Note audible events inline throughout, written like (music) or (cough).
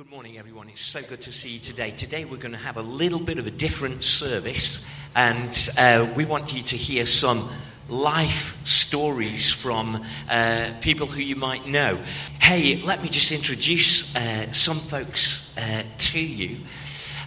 Good morning, everyone. It's so good to see you today. Today, we're going to have a little bit of a different service, and uh, we want you to hear some life stories from uh, people who you might know. Hey, let me just introduce uh, some folks uh, to you.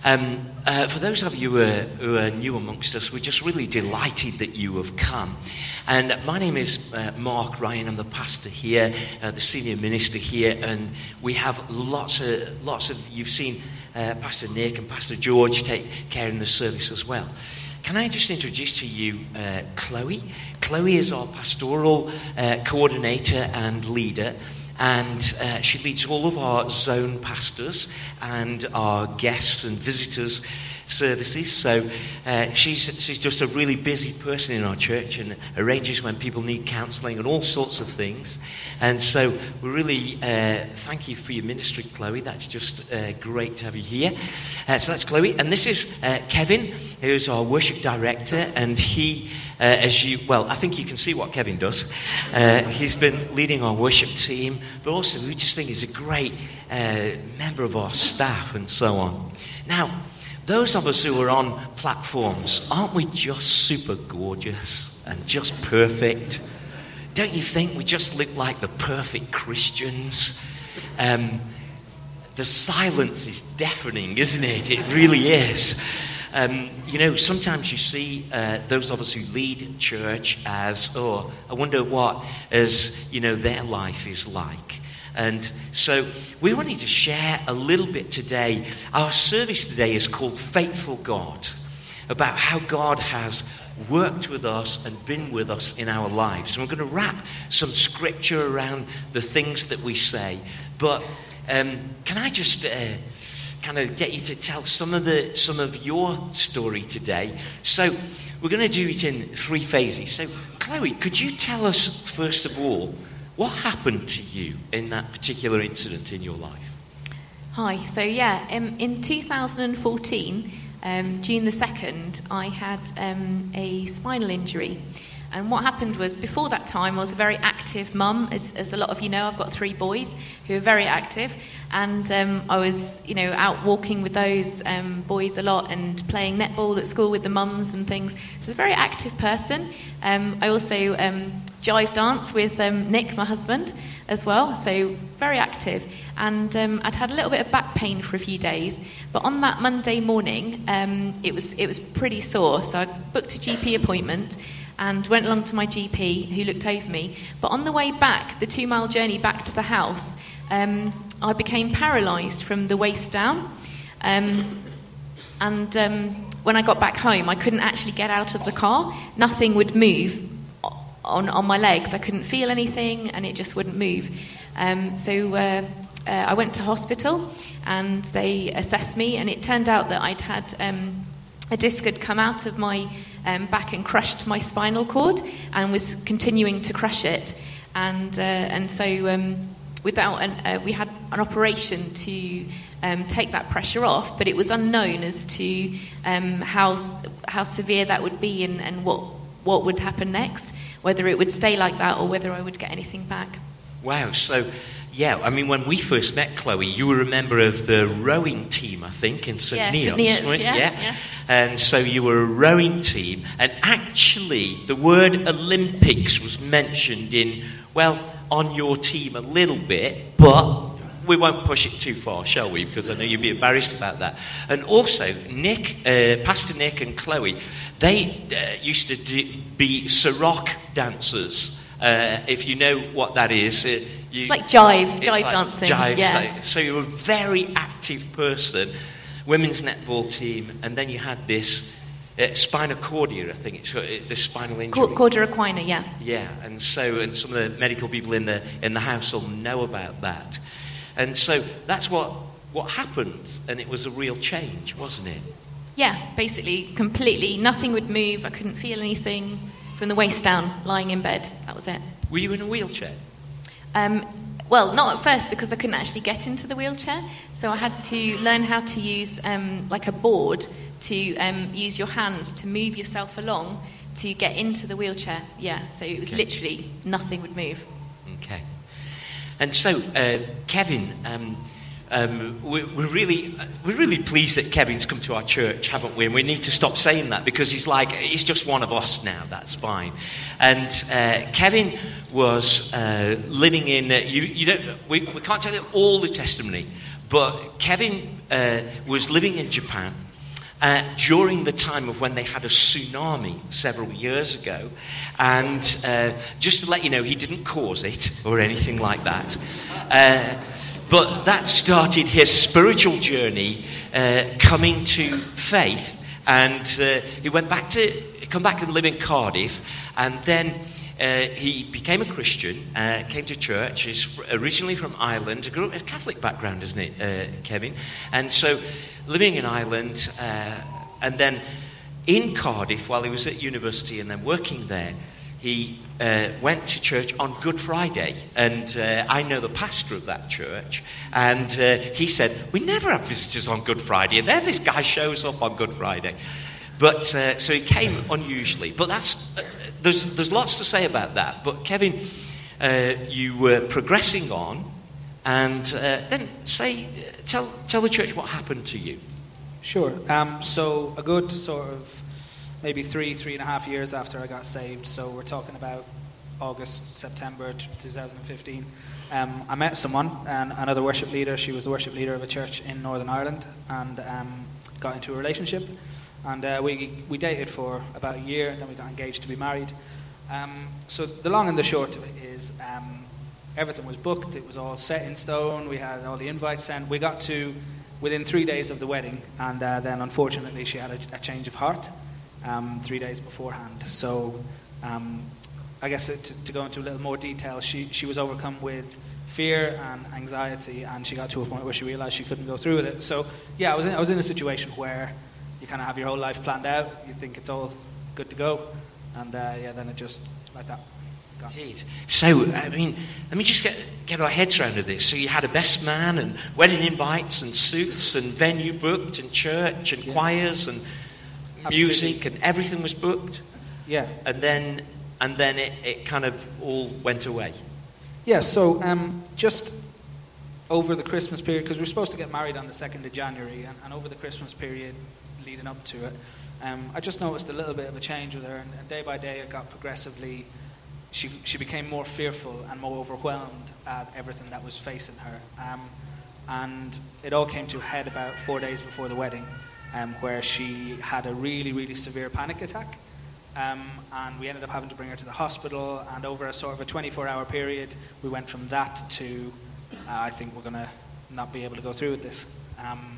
Um, uh, for those of you who are, who are, new amongst us, we're just really delighted that you have come. And my name is uh, Mark Ryan. I'm the pastor here, uh, the senior minister here, and we have lots of lots of. You've seen uh, Pastor Nick and Pastor George take care in the service as well. Can I just introduce to you uh, Chloe? Chloe is our pastoral uh, coordinator and leader and uh, she leads all of our zone pastors and our guests and visitors services. So uh, she's, she's just a really busy person in our church and arranges when people need counselling and all sorts of things. And so we really uh, thank you for your ministry, Chloe. That's just uh, great to have you here. Uh, so that's Chloe. And this is uh, Kevin, who's our worship director. And he, uh, as you, well, I think you can see what Kevin does. he's been leading our worship team, but also we just think he's a great member of our staff and so on. Now, those of us who are on platforms, aren't we just super gorgeous and just perfect? Don't you think we just look like the perfect Christians? Um, the silence is deafening, isn't it? It really is. Um, you know, sometimes you see uh, those of us who lead church as, oh, I wonder what, as, you know, their life is like. And so we wanted to share a little bit today. Our service today is called Faithful God, about how God has worked with us and been with us in our lives. And we're going to wrap some scripture around the things that we say. But um, can I just uh, kind of get you to tell some of the some of your story today? So we're going to do it in three phases. So Chloe, could you tell us first of all? What happened to you in that particular incident in your life? Hi, so yeah, um, in 2014, um, June the 2nd, I had um, a spinal injury. And what happened was, before that time, I was a very active mum. As, as a lot of you know, I've got three boys who are very active. And um, I was, you know, out walking with those um, boys a lot and playing netball at school with the mums and things. So I was a very active person. Um, I also um, jive dance with um, Nick, my husband, as well. So very active. And um, I'd had a little bit of back pain for a few days, but on that Monday morning, um, it was it was pretty sore. So I booked a GP appointment and went along to my GP, who looked over me. But on the way back, the two mile journey back to the house, um, I became paralysed from the waist down. Um, and um, when I got back home, I couldn't actually get out of the car. Nothing would move on, on my legs. I couldn't feel anything and it just wouldn't move. Um, so uh, uh, I went to hospital and they assessed me, and it turned out that I'd had um, a disc had come out of my um, back and crushed my spinal cord and was continuing to crush it. And, uh, and so um, without an, uh, we had an operation to um, take that pressure off, but it was unknown as to um, how, how severe that would be and, and what, what would happen next whether it would stay like that or whether I would get anything back. Wow. So, yeah, I mean, when we first met Chloe, you were a member of the rowing team, I think, in St. Yeah, Neots, St. yeah, yeah. yeah. And so you were a rowing team. And actually, the word Olympics was mentioned in, well, on your team a little bit, but we won't push it too far, shall we? Because I know you'd be embarrassed about that. And also, Nick, uh, Pastor Nick and Chloe, they uh, used to do, be Ceroc dancers. Uh, if you know what that is, it, you, it's like jive, it's jive like dancing. Jive, yeah. so, you're a very active person, women's netball team, and then you had this uh, spinocordia, I think it's uh, the spinal injury. Cauda equina, yeah. Yeah, and so and some of the medical people in the in the house will know about that, and so that's what what happened, and it was a real change, wasn't it? Yeah, basically, completely. Nothing would move. I couldn't feel anything from the waist down, lying in bed. That was it. Were you in a wheelchair? Um, well, not at first because I couldn't actually get into the wheelchair. So I had to learn how to use um, like a board to um, use your hands to move yourself along to get into the wheelchair. Yeah, so it was okay. literally nothing would move. Okay. And so, uh, Kevin, um, um, we're, we're, really, we're really pleased that Kevin's come to our church, haven't we? And we need to stop saying that because he's like, he's just one of us now, that's fine. And uh, Kevin was uh, living in, uh, you, you don't, we, we can't tell you all the testimony, but Kevin uh, was living in Japan. Uh, during the time of when they had a tsunami several years ago. And uh, just to let you know, he didn't cause it or anything like that. Uh, but that started his spiritual journey uh, coming to faith. And uh, he went back to, come back and live in Cardiff. And then uh, he became a Christian, uh, came to church. He's originally from Ireland. Grew up a Catholic background, isn't it, uh, Kevin? And so, living in Ireland, uh, and then in Cardiff while he was at university and then working there, he uh, went to church on Good Friday, and uh, I know the pastor of that church, and he said, We never have visitors on Good Friday, and then this guy shows up on Good Friday. But so he came unusually. But that's, there's, there's lots to say about that. But Kevin, uh, you were progressing on, and then say, tell, tell the church what happened to you. Sure. Um, so, a good sort of maybe three, three and a half years after I got saved. So we're talking about August, September 2015. Um, I met someone, and another worship leader. She was the worship leader of a church in Northern Ireland, and um, got into a relationship. And uh, we, we dated for about a year, and then we got engaged to be married. Um, so the long and the short of it is um, everything was booked, it was all set in stone, we had all the invites sent. We got to within three days of the wedding, and uh, then unfortunately she had a, a change of heart um, three days beforehand. So, um, I guess to, to, go into a little more detail, she, she was overcome with fear and anxiety, and she got to a point where she realized she couldn't go through with it. So, yeah, I was in, I was in a situation where you kind of have your whole life planned out, you think it's all good to go, and uh, yeah, then it just like that. Indeed. So, I mean, let me just get, get our heads around this. So, you had a best man, and wedding invites, and suits, and venue booked, and church, and yeah. choirs, and music and everything was booked. Yeah. And then, and then it, it kind of all went away. Yeah, so um, just over the Christmas period, because we are supposed to get married on the 2nd of January, and, and over the Christmas period leading up to it, um, I just noticed a little bit of a change with her, and, and day by day it got progressively, she, she became more fearful and more overwhelmed at everything that was facing her. Um, and it all came to a head about four days before the wedding um, where she had a really, really severe panic attack. Um, and we ended up having to bring her to the hospital. And over a sort of a 24 hour period, we went from that to uh, I think we're going to not be able to go through with this. Um,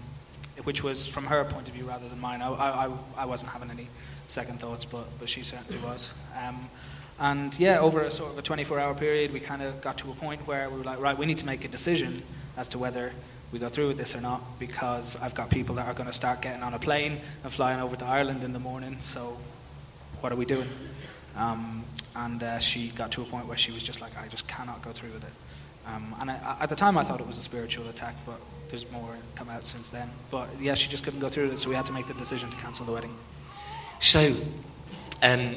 which was from her point of view rather than mine. I, I, I wasn't having any second thoughts, but, but she certainly was. Um, and yeah, over a sort of a 24 hour period, we kind of got to a point where we were like, right, we need to make a decision as to whether we go through with this or not because I've got people that are going to start getting on a plane and flying over to Ireland in the morning. So, what are we doing? Um, and uh, she got to a point where she was just like, I just cannot go through with it. Um, and I, at the time, I thought it was a spiritual attack, but there's more come out since then. But yeah, she just couldn't go through it, so we had to make the decision to cancel the wedding. So, um,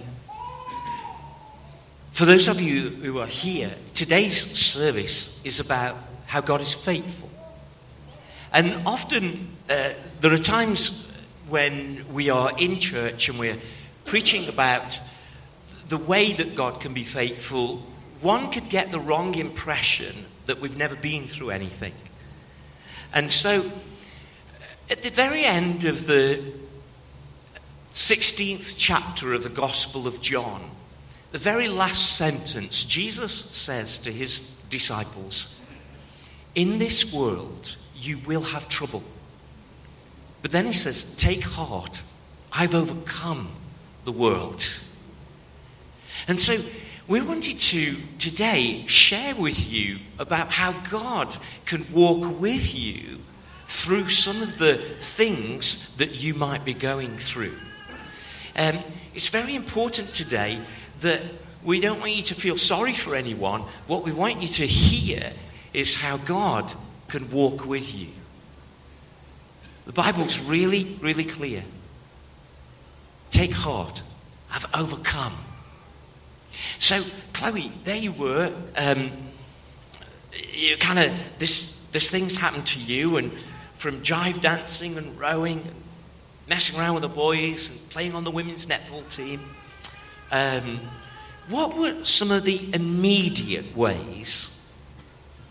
for those of you who are here, today's service is about how God is faithful. And often uh, there are times when we are in church and we're preaching about the way that God can be faithful, one could get the wrong impression that we've never been through anything. And so, at the very end of the 16th chapter of the Gospel of John, the very last sentence, Jesus says to his disciples, In this world, you will have trouble. But then he says, Take heart, I've overcome the world. And so we wanted to today share with you about how God can walk with you through some of the things that you might be going through. Um, it's very important today that we don't want you to feel sorry for anyone. What we want you to hear is how God can walk with you. The Bible's really, really clear. Take heart. I've overcome. So, Chloe, there you were. Um, you kind of this there's things happened to you, and from jive dancing and rowing and messing around with the boys and playing on the women's netball team. Um, what were some of the immediate ways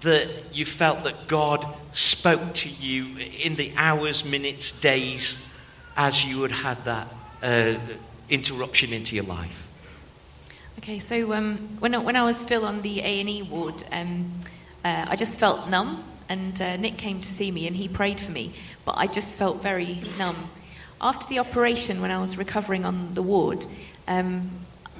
that you felt that God spoke to you in the hours, minutes, days as you had had that uh, interruption into your life? Okay, so um, when, I, when I was still on the A&E ward, um, uh, I just felt numb, and uh, Nick came to see me and he prayed for me, but I just felt very numb. After the operation, when I was recovering on the ward, um,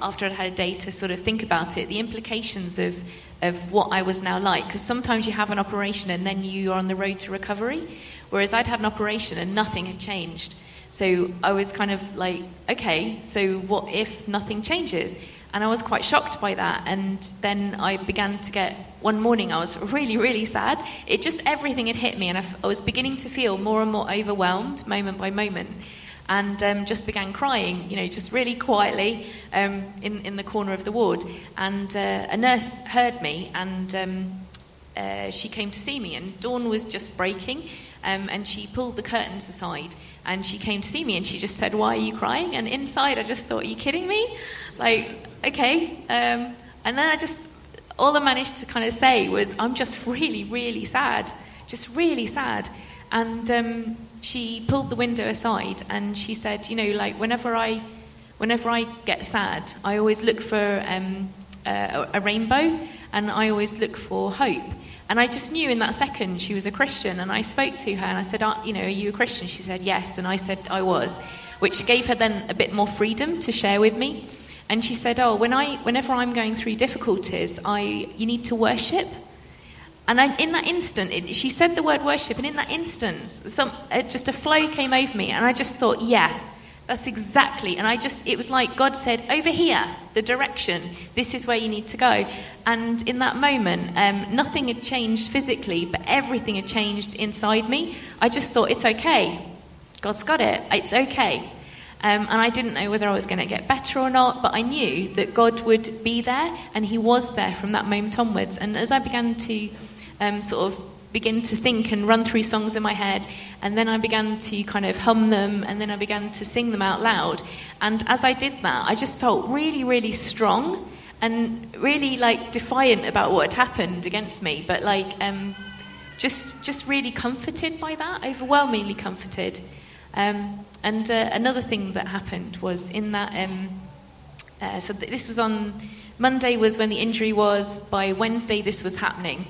after I'd had a day to sort of think about it, the implications of, of what I was now like, because sometimes you have an operation and then you are on the road to recovery, whereas I'd had an operation and nothing had changed. So I was kind of like, okay, so what if nothing changes? And I was quite shocked by that. And then I began to get, one morning I was really, really sad. It just, everything had hit me, and I, was beginning to feel more and more overwhelmed moment by moment. And um, just began crying, you know, just really quietly um, in, in the corner of the ward. And uh, a nurse heard me, and um, uh, she came to see me. And dawn was just breaking, um, and she pulled the curtains aside. And she came to see me, and she just said, Why are you crying? And inside, I just thought, Are you kidding me? Like, okay. Um, and then I just, all I managed to kind of say was, I'm just really, really sad. Just really sad. And um, she pulled the window aside and she said, you know, like whenever I, whenever I get sad, I always look for um, a, a rainbow and I always look for hope. And I just knew in that second she was a Christian. And I spoke to her and I said, uh, you know, are you a Christian? She said, yes. And I said, I was, which gave her then a bit more freedom to share with me. And she said, "Oh, when I, whenever I'm going through difficulties, I, you need to worship." And I, in that instant, it, she said the word worship, and in that instant, some, uh, just a flow came over me, and I just thought, "Yeah, that's exactly." And I just, it was like God said, "Over here, the direction. This is where you need to go." And in that moment, um, nothing had changed physically, but everything had changed inside me. I just thought, "It's okay. God's got it. It's okay." Um, and I didn't know whether I was going to get better or not, but I knew that God would be there, and He was there from that moment onwards. And as I began to um, sort of begin to think and run through songs in my head, and then I began to kind of hum them, and then I began to sing them out loud. And as I did that, I just felt really, really strong and really like defiant about what had happened against me, but like um, just just really comforted by that, overwhelmingly comforted. Um, and uh, another thing that happened was in that. Um, uh, so th- this was on Monday was when the injury was. By Wednesday, this was happening.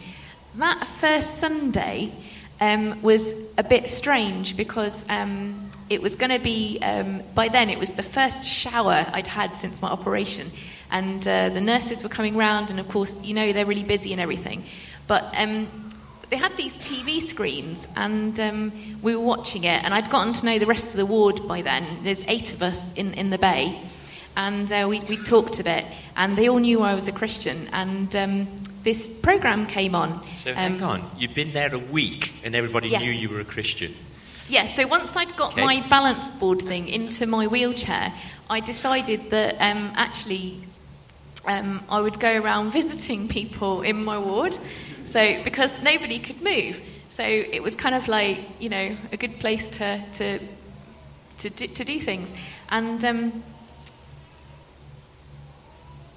That first Sunday um, was a bit strange because um, it was going to be. Um, by then, it was the first shower I'd had since my operation, and uh, the nurses were coming round, and of course, you know, they're really busy and everything. But um, they had these TV screens, and um, we were watching it. And I'd gotten to know the rest of the ward by then. There's eight of us in, in the bay, and uh, we, we talked a bit. And they all knew I was a Christian. And um, this program came on. So hang Um, on, you'd been there a week and everybody Yeah. knew you were a Christian. Yeah, so once I'd got Okay. my balance board thing into my wheelchair, I decided that um, actually um, I would go around (laughs) visiting people in my ward. So because nobody could move, so it was kind of like you know a good place to to to do, to do things. And um,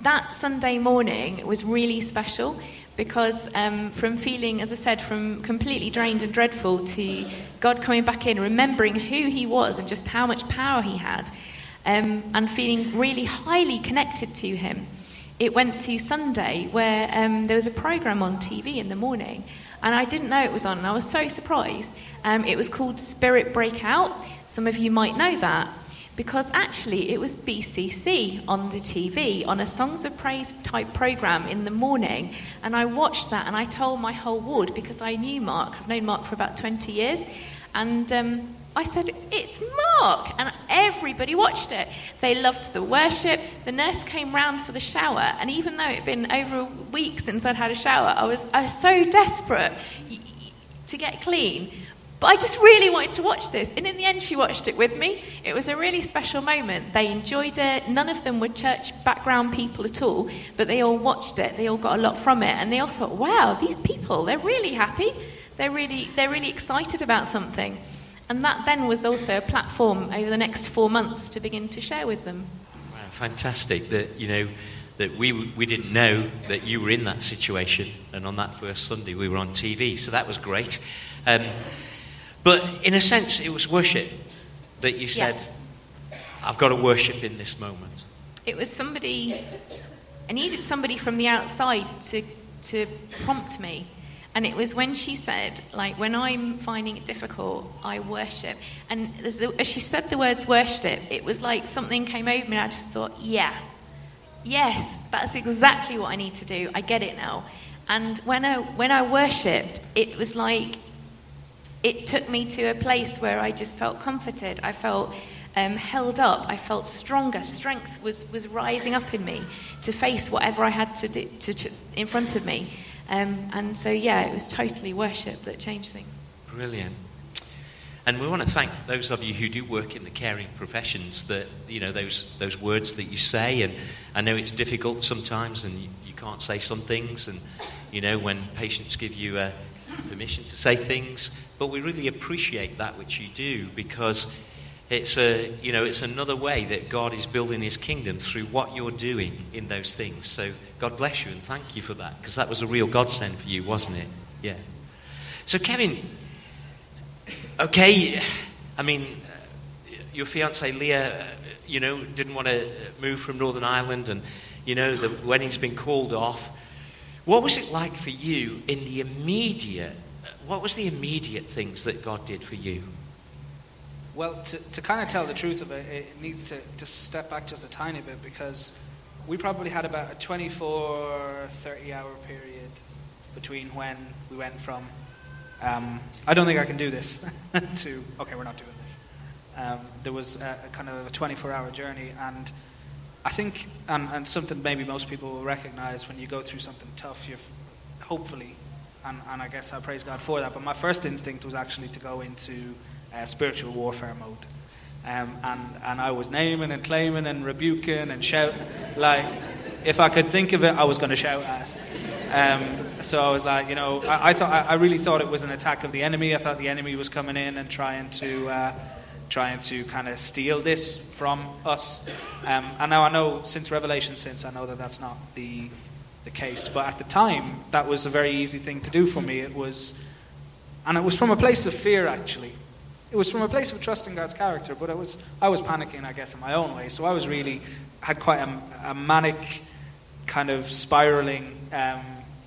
that Sunday morning was really special because um, from feeling, as I said, from completely drained and dreadful to God coming back in, remembering who He was and just how much power He had, um, and feeling really highly connected to Him. It went to Sunday where um, there was a program on TV in the morning, and I didn't know it was on, and I was so surprised. Um, it was called Spirit Breakout. Some of you might know that because actually it was BBC on the TV on a Songs of Praise type program in the morning. And I watched that and I told my whole ward because I knew Mark. I've known Mark for about 20 years. And um, I said, It's Mark. And everybody watched it. They loved the worship. The nurse came round for the shower. And even though it had been over a week since I'd had a shower, I was, I was so desperate to get clean. But I just really wanted to watch this. And in the end, she watched it with me. It was a really special moment. They enjoyed it. None of them were church background people at all, but they all watched it. They all got a lot from it. And they all thought, wow, these people, they're really happy. they're really, they're really excited about something. And that then was also a platform over the next four months to begin to share with them. Wow, fantastic. That, you know, that we, we didn't know that you were in that situation. And on that first Sunday, we were on TV. So that was great. Um, but in a sense, it was worship that you said, Yeah. I've got to worship in this moment. It was somebody, I needed somebody from the outside to, to prompt me. And it was when she said, like, when I'm finding it difficult, I worship. And as, as she said the words worship, it was like something came over me and I just thought, yeah, yes, that's exactly what I need to do. I get it now. And when I, when I worshipped, it was like it took me to a place where I just felt comforted. I felt um, held up. I felt stronger. Strength was, was rising up in me to face whatever I had to do to, to, in front of me. Um, and so, yeah, it was totally worship that changed things. Brilliant. And we want to thank those of you who do work in the caring professions that, you know, those, those words that you say. And I know it's difficult sometimes and you, you can't say some things. And, you know, when patients give you uh, permission to say things. But we really appreciate that which you do because it's, a, you know, it's another way that God is building his kingdom through what you're doing in those things. So God bless you and thank you for that because that was a real godsend for you, wasn't it? Yeah. So, Kevin, okay, I mean, your fiancee Leah, you know, didn't want to move from Northern Ireland, and you know the wedding's been called off. What was it like for you in the immediate? What was the immediate things that God did for you? Well, to, to kind of tell the truth of it, it needs to just step back just a tiny bit because we probably had about a 24, 30 hour period between when we went from, um, I don't think I can do this, (laughs) to, okay, we're not doing this. Um, there was a, a kind of a 24 hour journey, and I think, and, and something maybe most people will recognize when you go through something tough, you've hopefully, and, and I guess I praise God for that, but my first instinct was actually to go into uh, spiritual warfare mode. Um, and, and I was naming and claiming and rebuking and shouting. Like, if I could think of it, I was going to shout at. Um, so I was like, you know, I, I thought I, I really thought it was an attack of the enemy. I thought the enemy was coming in and trying to uh, trying to kind of steal this from us. Um, and now I know since Revelation, since I know that that's not the the case. But at the time, that was a very easy thing to do for me. It was, and it was from a place of fear actually. It was from a place of trusting God's character, but it was I was panicking, I guess, in my own way. So I was really had quite a, a manic, kind of spiraling um,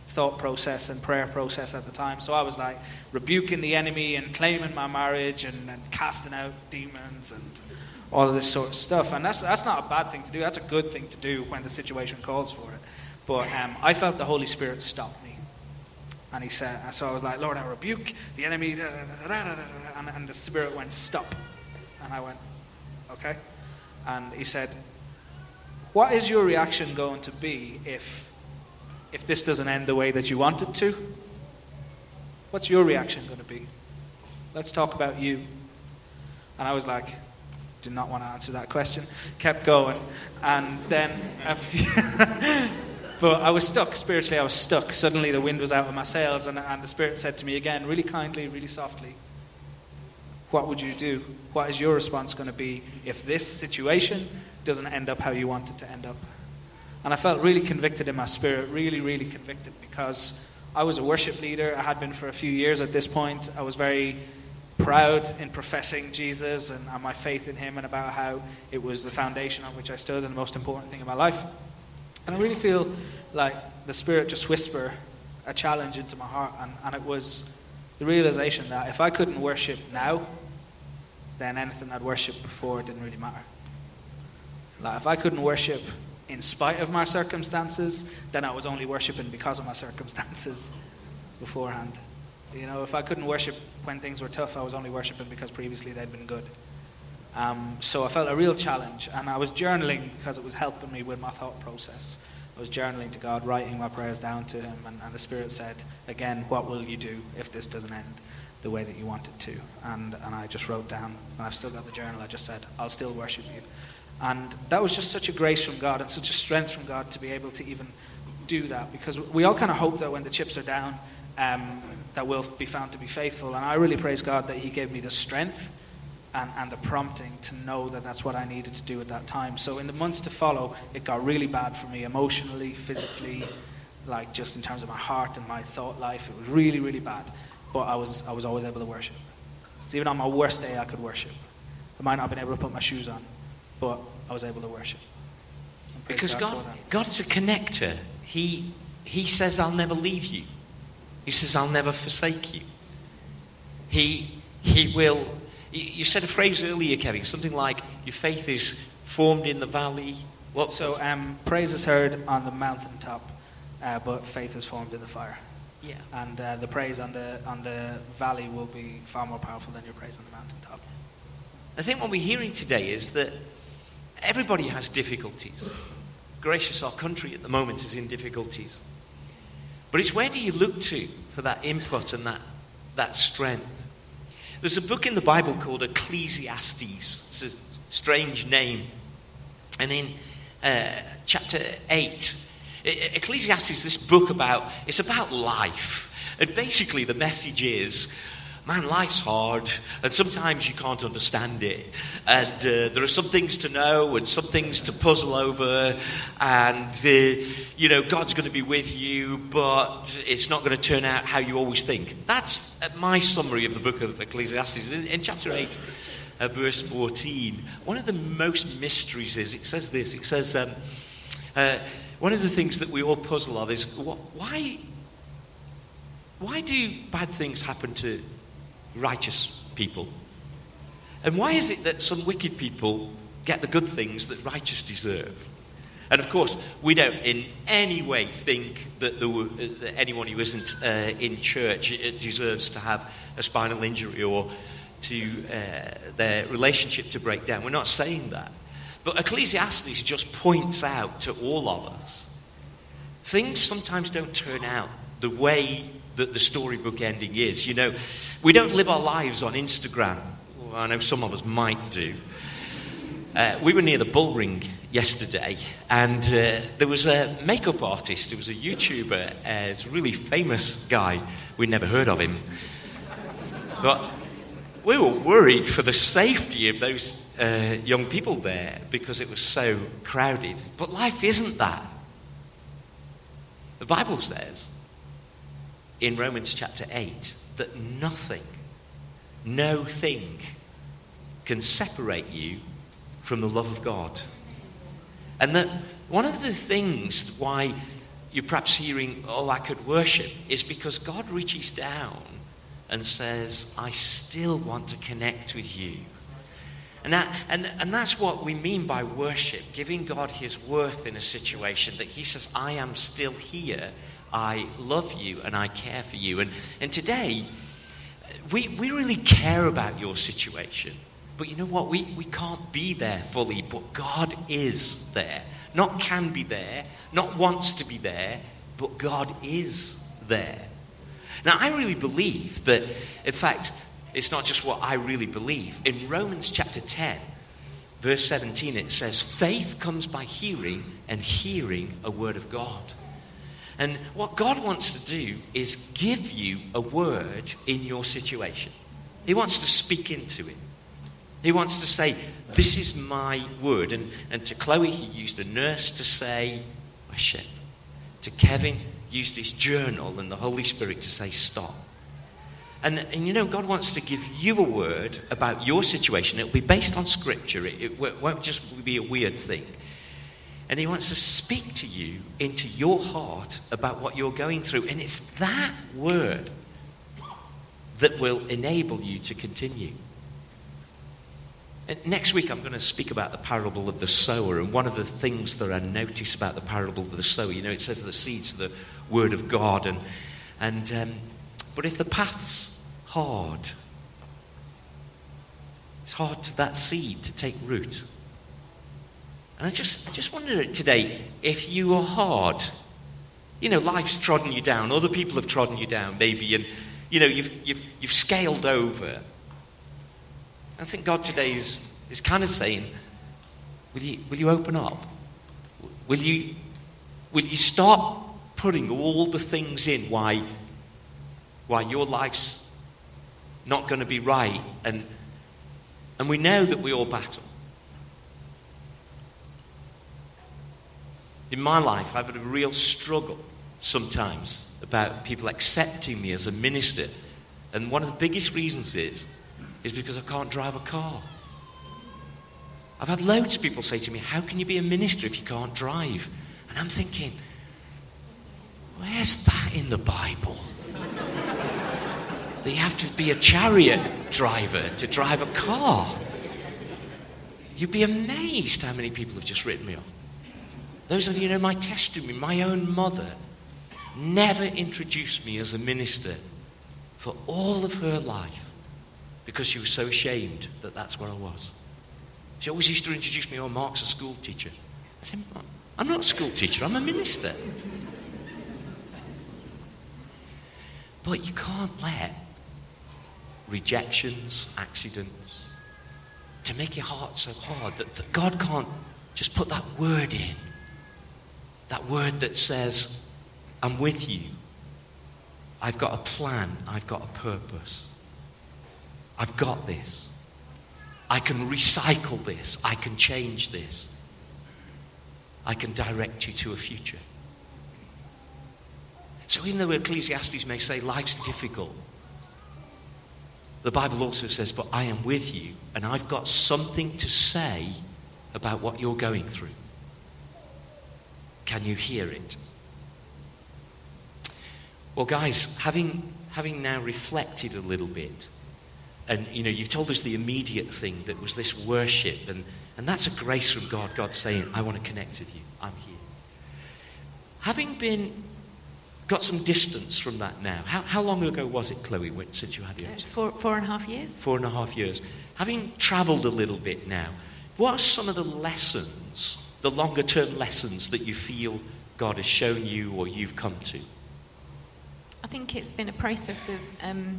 thought process and prayer process at the time. So I was like rebuking the enemy and claiming my marriage and, and casting out demons and all of this sort of stuff. And that's that's not a bad thing to do. That's a good thing to do when the situation calls for it. But um, I felt the Holy Spirit stop. And he said, so I was like, Lord, I rebuke the enemy. da, da, da, da, da, da, da," And, and the Spirit went, stop. And I went, okay. And he said, what is your reaction going to be if, if this doesn't end the way that you want it to? What's your reaction going to be? Let's talk about you. And I was like, did not want to answer that question. Kept going. And then a few (laughs) But I was stuck, spiritually, I was stuck. Suddenly the wind was out of my sails, and, and the Spirit said to me again, really kindly, really softly, What would you do? What is your response going to be if this situation doesn't end up how you want it to end up? And I felt really convicted in my spirit, really, really convicted, because I was a worship leader. I had been for a few years at this point. I was very proud in professing Jesus and, and my faith in Him, and about how it was the foundation on which I stood and the most important thing in my life. And I really feel like the Spirit just whisper a challenge into my heart. And, and it was the realization that if I couldn't worship now, then anything I'd worshipped before didn't really matter. Like if I couldn't worship in spite of my circumstances, then I was only worshiping because of my circumstances (laughs) beforehand. You know, if I couldn't worship when things were tough, I was only worshiping because previously they'd been good. Um, so I felt a real challenge, and I was journaling because it was helping me with my thought process. I was journaling to God, writing my prayers down to Him, and, and the Spirit said, again, what will you do if this doesn't end the way that you want it to? And, and I just wrote down, and I've still got the journal, I just said, I'll still worship you. And that was just such a grace from God and such a strength from God to be able to even do that because we all kind of hope that when the chips are down, um, that will be found to be faithful. And I really praise God that He gave me the strength and, and the prompting to know that that's what I needed to do at that time. So in the months to follow, it got really bad for me emotionally, physically, like just in terms of my heart and my thought life. It was really, really bad. But I was, I was always able to worship. So even on my worst day, I could worship. I might not have been able to put my shoes on, but I was able to worship. Because God, God's a connector. He, he says, I'll never leave you. He says, I'll never forsake you. He, he will. You said a phrase earlier, Kevin, something like, Your faith is formed in the valley. What? So, um, praise is heard on the mountaintop, uh, but faith is formed in the fire. Yeah. And uh, the praise on the, on the valley will be far more powerful than your praise on the mountaintop. I think what we're hearing today is that everybody has difficulties. Gracious, our country at the moment is in difficulties. But it's where do you look to for that input and that, that strength? There's a book in the Bible called Ecclesiastes. It's a strange name. And in uh, chapter 8, Ecclesiastes, this book about, it's about life. And basically the message is, man, life's hard, and sometimes you can't understand it. And uh, there are some things to know and some things to puzzle over, and, uh, you know, God's going to be with you, but it's not going to turn out how you always think. That's my summary of the book of Ecclesiastes. In, in chapter 8, uh, verse 14, one of the most mysteries is it says this it says, um, uh, one of the things that we all puzzle of is why, why do bad things happen to righteous people? And why is it that some wicked people get the good things that righteous deserve? And of course, we don't in any way think that, that anyone who isn't uh, in church uh, deserves to have a spinal injury or to uh, their relationship to break down. We're not saying that. But Ecclesiastes just points out to all of us things sometimes don't turn out the way that the storybook ending is. You know, we don't live our lives on Instagram. Well, I know some of us might do. Uh, we were near the bull ring yesterday, and uh, there was a makeup artist. There was a YouTuber, uh, it's a really famous guy. We'd never heard of him. But we were worried for the safety of those uh, young people there because it was so crowded. But life isn't that. The Bible says in Romans chapter 8 that nothing, no thing can separate you from the love of God. And that one of the things why you're perhaps hearing, oh, I could worship, is because God reaches down and says, I still want to connect with you. And, that, and, and that's what we mean by worship, giving God his worth in a situation that he says, I am still here, I love you, and I care for you. And, and today, we, we really care about your situation. But you know what? We, we can't be there fully, but God is there. Not can be there, not wants to be there, but God is there. Now, I really believe that, in fact, it's not just what I really believe. In Romans chapter 10, verse 17, it says, Faith comes by hearing, and hearing a word of God. And what God wants to do is give you a word in your situation. He wants to speak into it. He wants to say, This is my word. And, and to Chloe, he used a nurse to say, Worship. To Kevin, used his journal and the Holy Spirit to say, Stop. And, and you know, God wants to give you a word about your situation. It'll be based on Scripture, it, it won't just be a weird thing. And He wants to speak to you into your heart about what you're going through. And it's that word that will enable you to continue. And next week, I'm going to speak about the parable of the sower. And one of the things that I notice about the parable of the sower, you know, it says the seeds are the word of God. And, and um, but if the paths hard. It's hard to that seed to take root. And I just, I just wonder today if you are hard. You know, life's trodden you down. Other people have trodden you down, maybe, and you know, you've, you've, you've scaled over. I think God today is, is kind of saying, will you, will you open up? Will you, will you start putting all the things in why why your life's not going to be right. And, and we know that we all battle. In my life, I've had a real struggle sometimes about people accepting me as a minister. And one of the biggest reasons is, is because I can't drive a car. I've had loads of people say to me, How can you be a minister if you can't drive? And I'm thinking, Where's that in the Bible? that you have to be a chariot driver to drive a car. You'd be amazed how many people have just written me off. Those of you know my testimony, my own mother never introduced me as a minister for all of her life because she was so ashamed that that's what I was. She always used to introduce me, oh, Mark's a school teacher. I said, I'm not a school teacher, I'm a minister. But you can't let rejections, accidents, to make your heart so hard that, that God can't just put that word in. That word that says, I'm with you. I've got a plan. I've got a purpose. I've got this. I can recycle this. I can change this. I can direct you to a future. So, even though Ecclesiastes may say life's difficult, the Bible also says, But I am with you, and I've got something to say about what you're going through. Can you hear it? Well, guys, having, having now reflected a little bit, and you know, you've told us the immediate thing that was this worship, and, and that's a grace from God. God saying, I want to connect with you. I'm here. Having been got some distance from that now. How, how long ago was it, Chloe, since you had the uh, four, four and a half years. Four and a half years. Having travelled a little bit now, what are some of the lessons, the longer term lessons that you feel God has shown you or you've come to? I think it's been a process of. Um,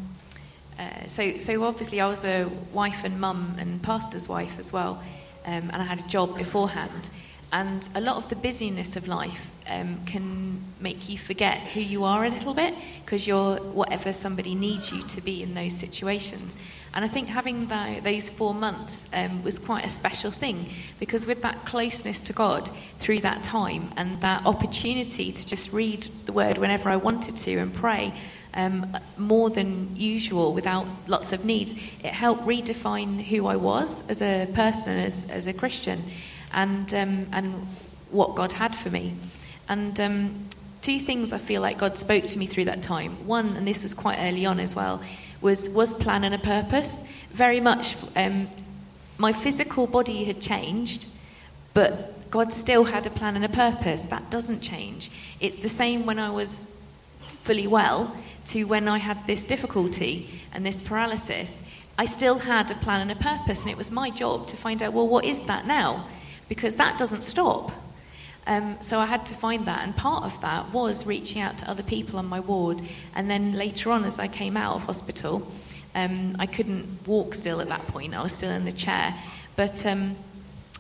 uh, so, so obviously, I was a wife and mum and pastor's wife as well, um, and I had a job beforehand. And a lot of the busyness of life um, can make you forget who you are a little bit because you're whatever somebody needs you to be in those situations. And I think having the, those four months um, was quite a special thing because with that closeness to God through that time and that opportunity to just read the Word whenever I wanted to and pray. Um, more than usual without lots of needs. It helped redefine who I was as a person, as, as a Christian, and, um, and what God had for me. And um, two things I feel like God spoke to me through that time. One, and this was quite early on as well, was was plan and a purpose. Very much, um, my physical body had changed, but God still had a plan and a purpose. That doesn't change. It's the same when I was fully well to when I had this difficulty and this paralysis. I still had a plan and a purpose, and it was my job to find out, well, what is that now? Because that doesn't stop. Um, so I had to find that, and part of that was reaching out to other people on my ward. And then later on, as I came out of hospital, um, I couldn't walk still at that point. I was still in the chair, but um,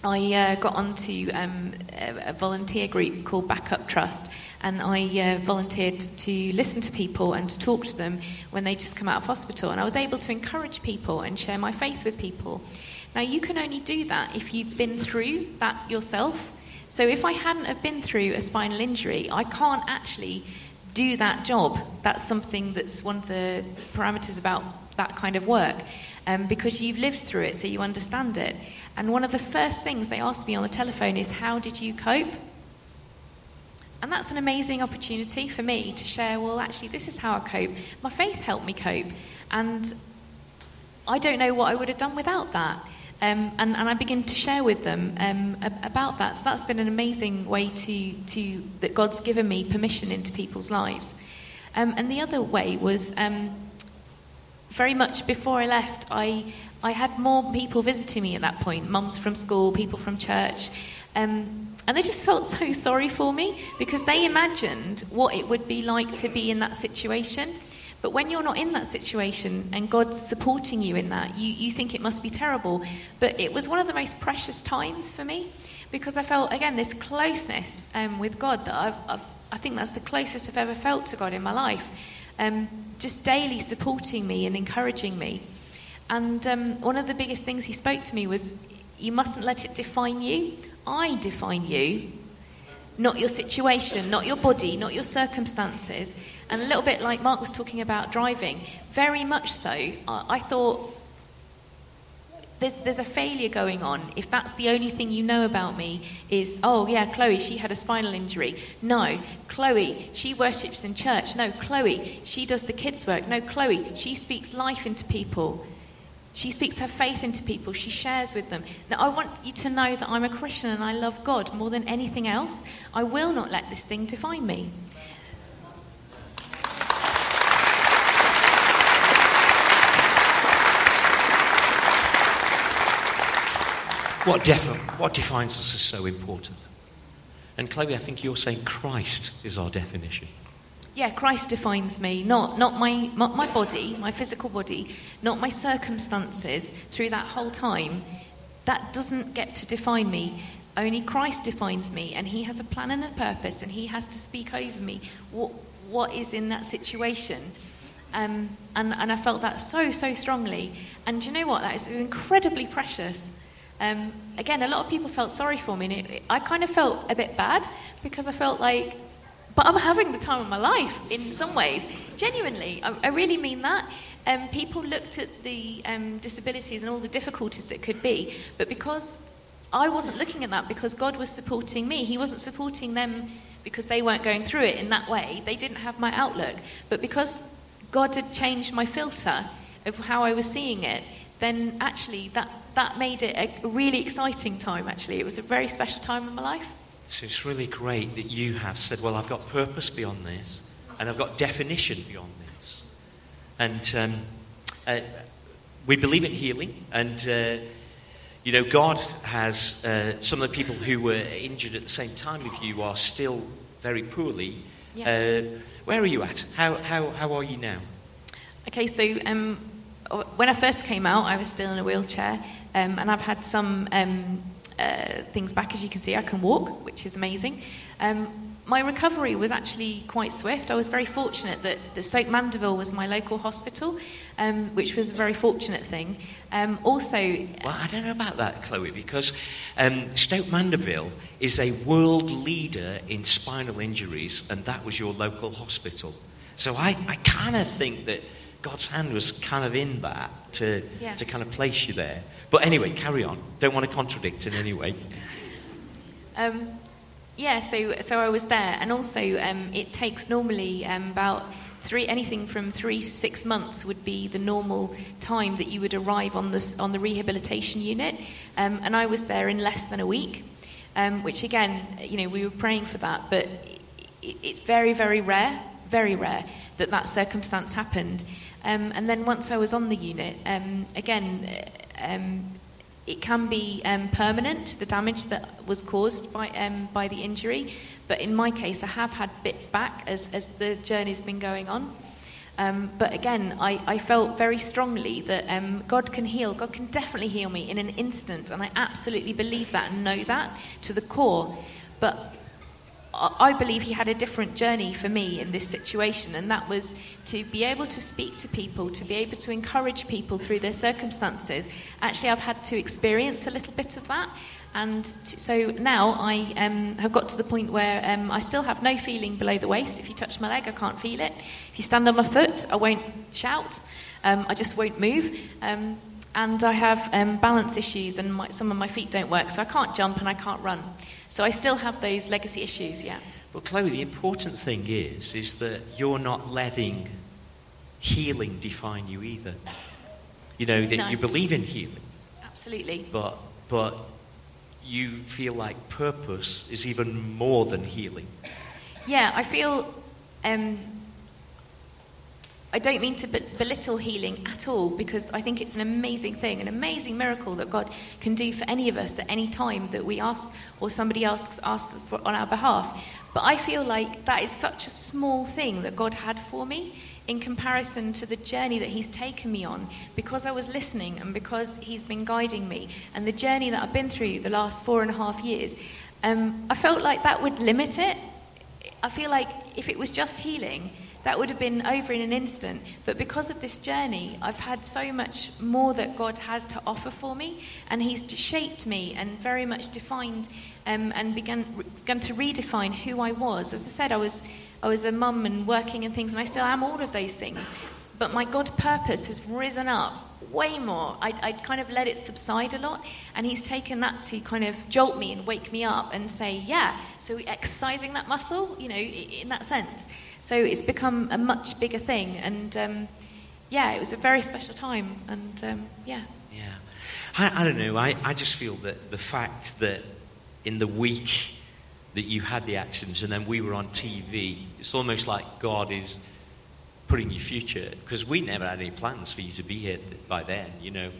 I uh, got onto um, a, volunteer group called Backup Trust, and I uh, volunteered to listen to people and to talk to them when they just come out of hospital. And I was able to encourage people and share my faith with people. Now, you can only do that if you've been through that yourself. So if I hadn't have been through a spinal injury, I can't actually do that job. That's something that's one of the parameters about that kind of work. Um, because you've lived through it, so you understand it. And one of the first things they asked me on the telephone is, How did you cope? And that's an amazing opportunity for me to share, well, actually, this is how I cope. My faith helped me cope. And I don't know what I would have done without that. Um, and, and, I begin to share with them um, about that. So that's been an amazing way to, to that God's given me permission into people's lives. Um, and the other way was um, very much before I left, I, I had more people visiting me at that point mums from school, people from church. Um, and they just felt (laughs) so sorry for me because they imagined what it would be like to be in that situation. But when you're not in that situation and God's supporting you in that, you, you think it must be terrible. But it was one of the most precious times for me because I felt, again, this closeness um, with God that I've, I've, i think that's the closest I've ever felt to God in my life. um, just daily supporting me and encouraging me. And um, one of the biggest things he spoke to me was, You mustn't let it define you. I define you, not your situation, not your body, not your circumstances. And a little bit like Mark was talking about driving, very much so. I, I thought, there's, there's a failure going on if that's the only thing you know about me is oh yeah chloe she had a spinal injury no chloe she worships in church no chloe she does the kids work no chloe she speaks life into people she speaks her faith into people she shares with them now i want you to know that i'm a christian and i love god more than anything else i will not let this thing define me What, what defines us is so important. And Chloe, I think you're saying Christ is our definition. Yeah, Christ defines me, not, not my, my, my body, my physical body, not my circumstances through that whole time. That doesn't get to define me. Only Christ defines me, and He has a plan and a purpose, and He has to speak over me what, what is in that situation. Um, and, and I felt that so, so strongly. And you know what? That is incredibly precious. Um, again, a lot of people felt sorry for me, and it, I kind of felt a bit bad because I felt like, but I'm having the time of my life in some ways. Genuinely, I, I really mean that. Um, people looked at the um, disabilities and all the difficulties that could be, but because I wasn't looking at that, because God was supporting me, He wasn't supporting them because they weren't going through it in that way. They didn't have my outlook. But because God had changed my filter of how I was seeing it, then actually that that made it a really exciting time, actually. It was a very special time in my life. So it's really great that you have said, well, I've got purpose beyond this, and I've got definition beyond this. And um, uh, we believe in healing, and uh, you know, God has uh, some of the people who were injured at the same time with you are still very poorly. Yeah. Uh, where are you at? How, how, how are you now? Okay, so um, when I first came out, I was still in a wheelchair, um, and I've had some um, uh, things back, as you can see. I can walk, which is amazing. Um, my recovery was actually quite swift. I was very fortunate that, Stoke Mandeville was my local hospital, um, which was a very fortunate thing. Um, also, well, I don't know about that, Chloe, because um, Stoke Mandeville is a world leader in spinal injuries, and that was your local hospital. So I, I kind of think that God's hand was kind of in that to, yeah. to kind of place you there. But anyway, carry on. Don't want to contradict in any way. Um, yeah, so, so I was there. And also, um, it takes normally um, about three, anything from three to six months would be the normal time that you would arrive on, this, on the rehabilitation unit. Um, and I was there in less than a week, um, which again, you know, we were praying for that. But it, it's very, very rare, very rare that that circumstance happened. Um, and then once I was on the unit, um, again, um, it can be um, permanent, the damage that was caused by, um, by the injury. But in my case, I have had bits back as, as the journey's been going on. Um, but again, I, I, felt very strongly that um, God can heal. God can definitely heal me in an instant. And I absolutely believe that and know that to the core. But I believe he had a different journey for me in this situation, and that was to be able to speak to people, to be able to encourage people through their circumstances. Actually, I've had to experience a little bit of that, and t- so now I um, have got to the point where um, I still have no feeling below the waist. If you touch my leg, I can't feel it. If you stand on my foot, I won't shout. Um, I just won't move. Um, and I have um, balance issues, and my, some of my feet don't work, so I can't jump and I can't run. So I still have those legacy issues, yeah. Well, Chloe, the important thing is, is that you're not letting healing define you either. You know, that no. you believe in healing. Absolutely. But, but you feel like purpose is even more than healing. Yeah, I feel um, I don't mean to belittle healing at all because I think it's an amazing thing, an amazing miracle that God can do for any of us at any time that we ask or somebody asks us on our behalf. But I feel like that is such a small thing that God had for me in comparison to the journey that He's taken me on because I was listening and because He's been guiding me and the journey that I've been through the last four and a half years. Um, I felt like that would limit it. I feel like if it was just healing, that would have been over in an instant. But because of this journey, I've had so much more that God has to offer for me, and He's shaped me and very much defined um, and begun, begun to redefine who I was. As I said, I was, I was a mum and working and things, and I still am all of those things. But my God purpose has risen up way more. I'd, I'd, kind of let it subside a lot, and he's taken that to kind of jolt me and wake me up and say, yeah, so exercising that muscle, you know, in that sense. So it's become a much bigger thing, and um, yeah, it was a very special time, and um, yeah. Yeah. I, I don't know, I, I just feel that the fact that in the week that you had the accident and then we were on TV, it's almost like God is putting your future, because we never had any plans for you to be here by then, you know.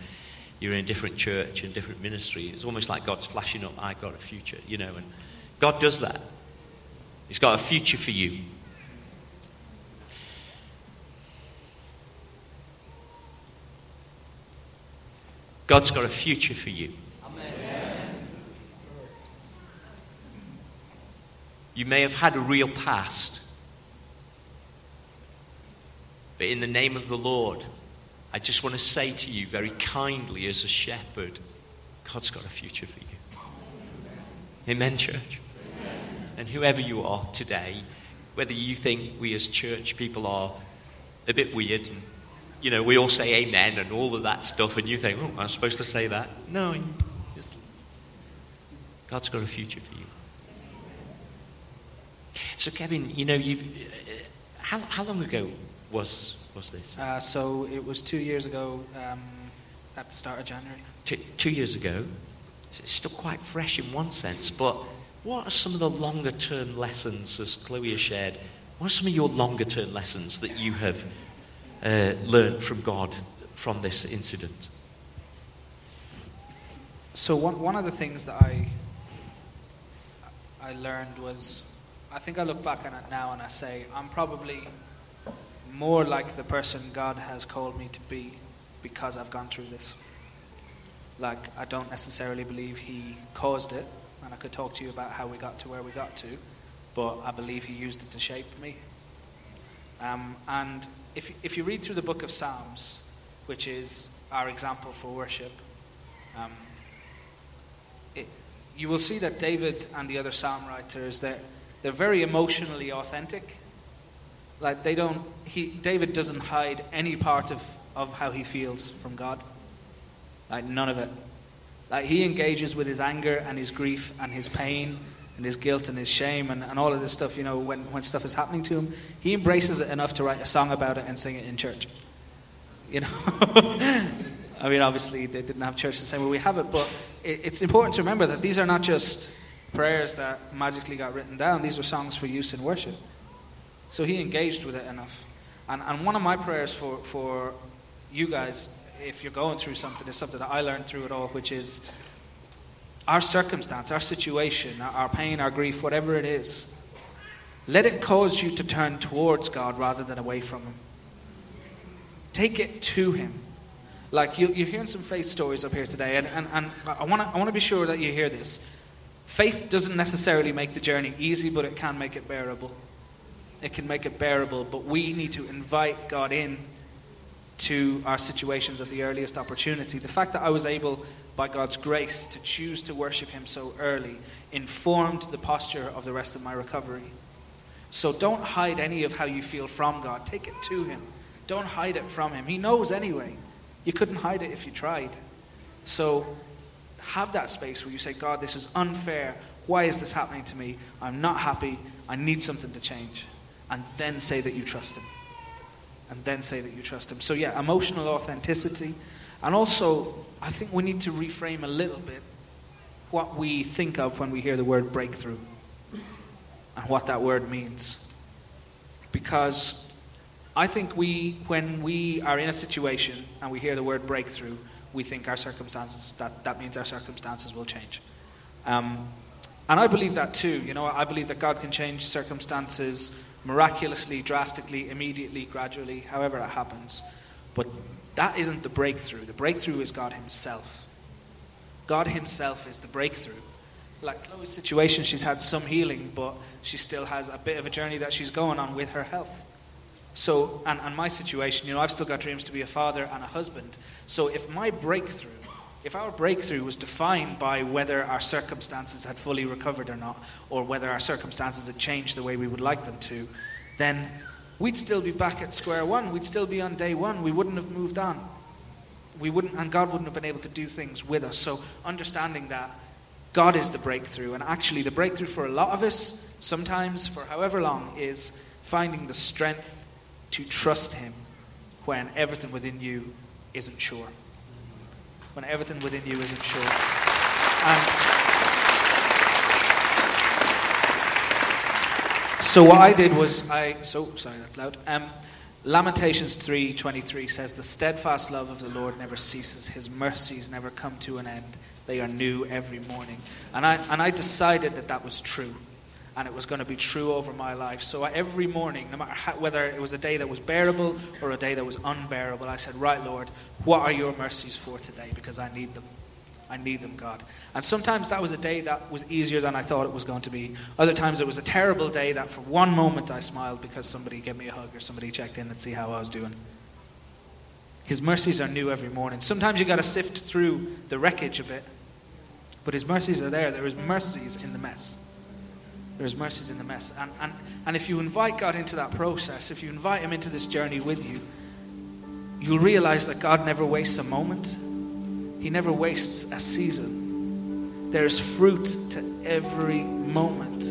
You're in a different church and different ministry. It's almost like God's flashing up, I've got a future, you know. And God does that. He's got a future for you. God's got a future for you. You may have had a real past. But in the name of the Lord, I just want to say to you very kindly as a shepherd, God's got a future for you. Amen, church? Amen. And whoever you are today, whether you think we as church people are a bit weird, and, you know, we all say amen and all of that stuff, and you think, oh, I'm supposed to say that. No, just, God's got a future for you. So, Kevin, you know, you, uh, how, how long ago was was this? Uh, so it was two years ago um, at the start of January. Two, two years ago. It's still quite fresh in one sense, but what are some of the longer term lessons, as Chloe has shared? What are some of your longer term lessons that you have uh, learned from God from this incident? So one one of the things that I I learned was I think I look back on it now and I say I'm probably more like the person God has called me to be because I've gone through this. Like, I don't necessarily believe He caused it, and I could talk to you about how we got to where we got to, but I believe He used it to shape me. Um, and if, if you read through the book of Psalms, which is our example for worship, um, it, you will see that David and the other psalm writers, they're, they're very emotionally authentic like they don't he David doesn't hide any part of, of how he feels from God. Like none of it. Like he engages with his anger and his grief and his pain and his guilt and his shame and, and all of this stuff, you know, when, when stuff is happening to him, he embraces it enough to write a song about it and sing it in church. You know? (laughs) I mean, obviously, they didn't have church the same way we have it, but it, it's important to remember that these are not just prayers that magically got written down, these are songs for use in worship. So he engaged with it enough. And, and one of my prayers for, for you guys, if you're going through something, is something that I learned through it all, which is our circumstance, our situation, our pain, our grief, whatever it is, let it cause you to turn towards God rather than away from Him. Take it to Him. Like you, are hearing some faith stories up here today, and, and, and I want to I wanna be sure that you hear this. Faith doesn't necessarily make the journey easy, but it can make it bearable it can make it bearable, but we need to invite God in to our situations at the earliest opportunity. The fact that I was able, by God's grace, to choose to worship Him so early informed the posture of the rest of my recovery. So don't hide any of how you feel from God. Take it to Him. Don't hide it from Him. He knows anyway. You couldn't hide it if you tried. So have that space where you say, God, this is unfair. Why is this happening to me? I'm not happy. I need something to change and then say that you trust Him. And then say that you trust Him. So, yeah, emotional authenticity. And also, I think we need to reframe a little bit what we think of when we hear the word breakthrough and what that word means. Because I think we, when we are in a situation and we hear the word breakthrough, we think our circumstances, that, that means our circumstances will change. Um, and I believe that too. You know, I believe that God can change circumstances miraculously, drastically, immediately, gradually, however it happens. But that isn't the breakthrough. The breakthrough is God Himself. God Himself is the breakthrough. Like Chloe's situation, she's had some healing, but she still has a bit of a journey that she's going on with her health. So, and, and my situation, you know, I've still got dreams to be a father and a husband. So if my breakthrough, if our breakthrough was defined by whether our circumstances had fully recovered or not, or whether our circumstances had changed the way we would like them to, then we'd still be back at square one. We'd still be on day one. We wouldn't have moved on. We wouldn't, and God wouldn't have been able to do things with us. So understanding that God is the breakthrough, and actually the breakthrough for a lot of us, sometimes for however long, is finding the strength to trust Him when everything within you isn't sure. When everything within you isn't sure. And so what I did was I so sorry that's loud. Um, Lamentations 3:23 says the steadfast love of the Lord never ceases his mercies never come to an end they are new every morning and I and I decided that that was true and it was going to be true over my life. So every morning, no matter how, whether it was a day that was bearable or a day that was unbearable, I said, Right, Lord, what are your mercies for today? Because I need them. I need them, God. And sometimes that was a day that was easier than I thought it was going to be. Other times it was a terrible day that for one moment I smiled because somebody gave me a hug or somebody checked in and see how I was doing. His mercies are new every morning. Sometimes you got to sift through the wreckage of it, but His mercies are there. There is mercies in the mess. There's mercies in the mess. And, and, and if you invite God into that process, if you invite Him into this journey with you, you'll realize that God never wastes a moment, He never wastes a season. There's fruit to every moment.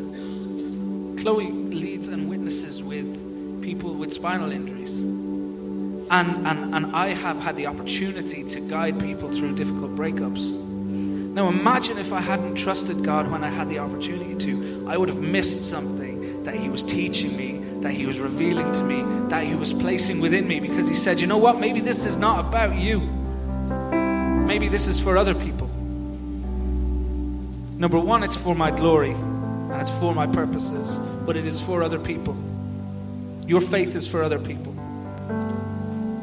Chloe leads and witnesses with people with spinal injuries. And, and, and I have had the opportunity to guide people through difficult breakups. Now, imagine if I hadn't trusted God when I had the opportunity to. I would have missed something that He was teaching me, that He was revealing to me, that He was placing within me because He said, you know what? Maybe this is not about you. Maybe this is for other people. Number one, it's for my glory and it's for my purposes, but it is for other people. Your faith is for other people.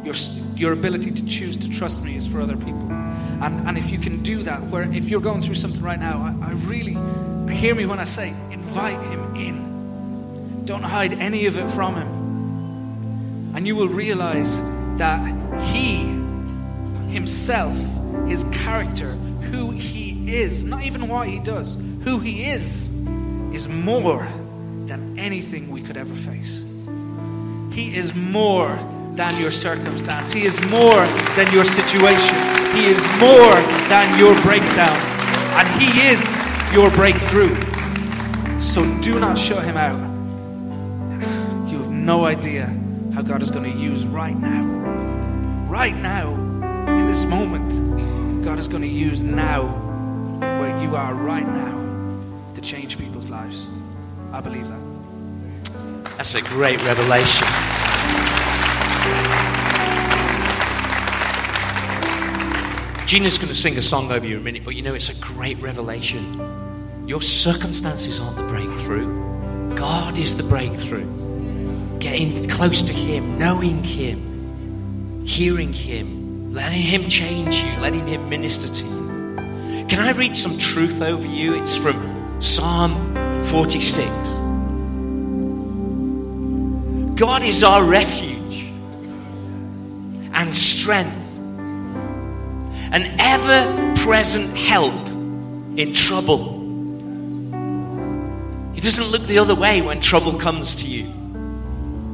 Your, your ability to choose to trust me is for other people. And, and if you can do that, where if you're going through something right now, I, I really, hear me when I say, invite him in. Don't hide any of it from him. And you will realize that he himself, his character, who he is, not even what he does, who he is, is more than anything we could ever face. He is more than your circumstance. He is more than your situation. He is more than your breakdown. And He is your breakthrough. So do not shut Him out. You have no idea how God is going to use right now. Right now, in this moment, God is going to use now, where you are right now, to change people's lives. I believe that. That's a great revelation. Gina's going to sing a song over you in a minute, but you know, it's a great revelation. Your circumstances aren't the breakthrough, God is the breakthrough. Getting close to Him, knowing Him, hearing Him, letting Him change you, letting Him minister to you. Can I read some truth over you? It's from Psalm 46. God is our refuge strength an ever present help in trouble. He doesn't look the other way when trouble comes to you,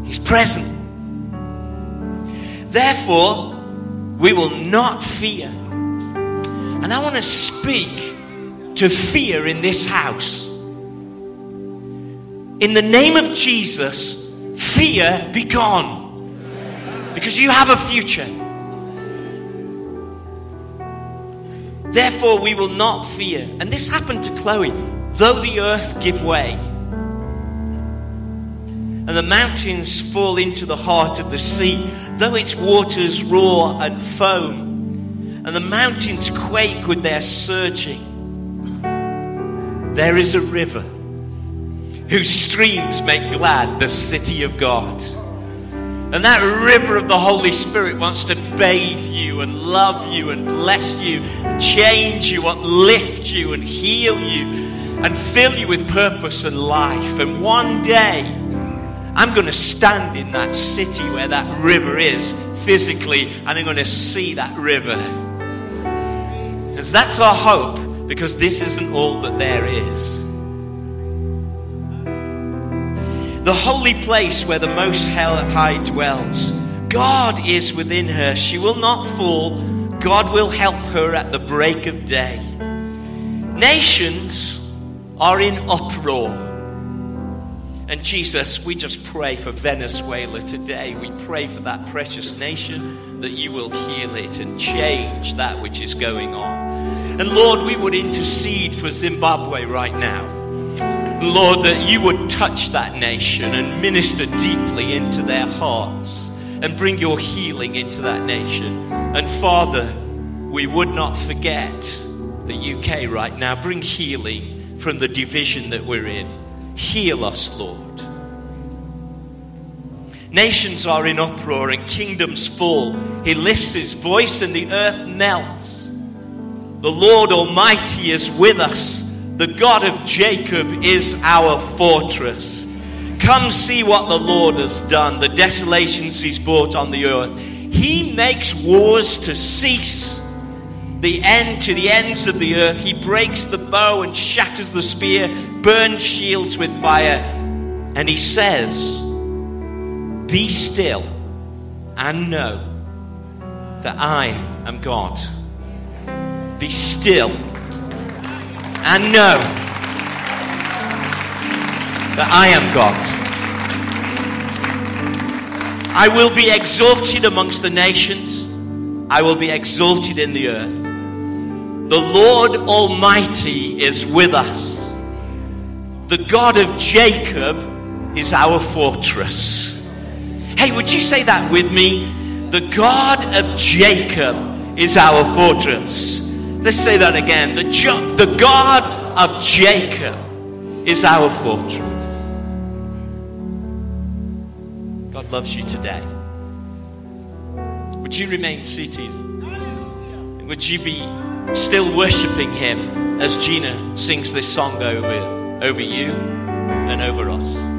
He's present. Therefore, we will not fear. And I want to speak to fear in this house. In the name of Jesus, fear be gone. Because you have a future. Therefore, we will not fear. And this happened to Chloe. Though the earth give way, and the mountains fall into the heart of the sea, though its waters roar and foam, and the mountains quake with their surging, there is a river whose streams make glad the city of God. And that river of the Holy Spirit wants to bathe you and love you and bless you, change you, uplift you and heal you and fill you with purpose and life. And one day, I'm going to stand in that city where that river is physically, and I'm going to see that river. Because that's our hope, because this isn't all that there is. The holy place where the Most High dwells. God is within her. She will not fall. God will help her at the break of day. Nations are in uproar. And Jesus, we just pray for Venezuela today. We pray for that precious nation that you will heal it and change that which is going on. And Lord, we would intercede for Zimbabwe right now. Lord, that you would touch that nation and minister deeply into their hearts and bring your healing into that nation. And Father, we would not forget the UK right now. Bring healing from the division that we're in. Heal us, Lord. Nations are in uproar and kingdoms fall. He lifts his voice and the earth melts. The Lord Almighty is with us. The God of Jacob is our fortress. Come see what the Lord has done, the desolations he's brought on the earth. He makes wars to cease the end to the ends of the earth. He breaks the bow and shatters the spear, burns shields with fire. And he says, Be still and know that I am God. Be still and know that I am God. I will be exalted amongst the nations. I will be exalted in the earth. The Lord Almighty is with us. The God of Jacob is our fortress. Hey, would you say that with me? The God of Jacob is our fortress. Let's say that again. The, jo- the God of Jacob is our fortress. Loves you today. Would you remain seated? Would you be still worshiping Him as Gina sings this song over, over you and over us?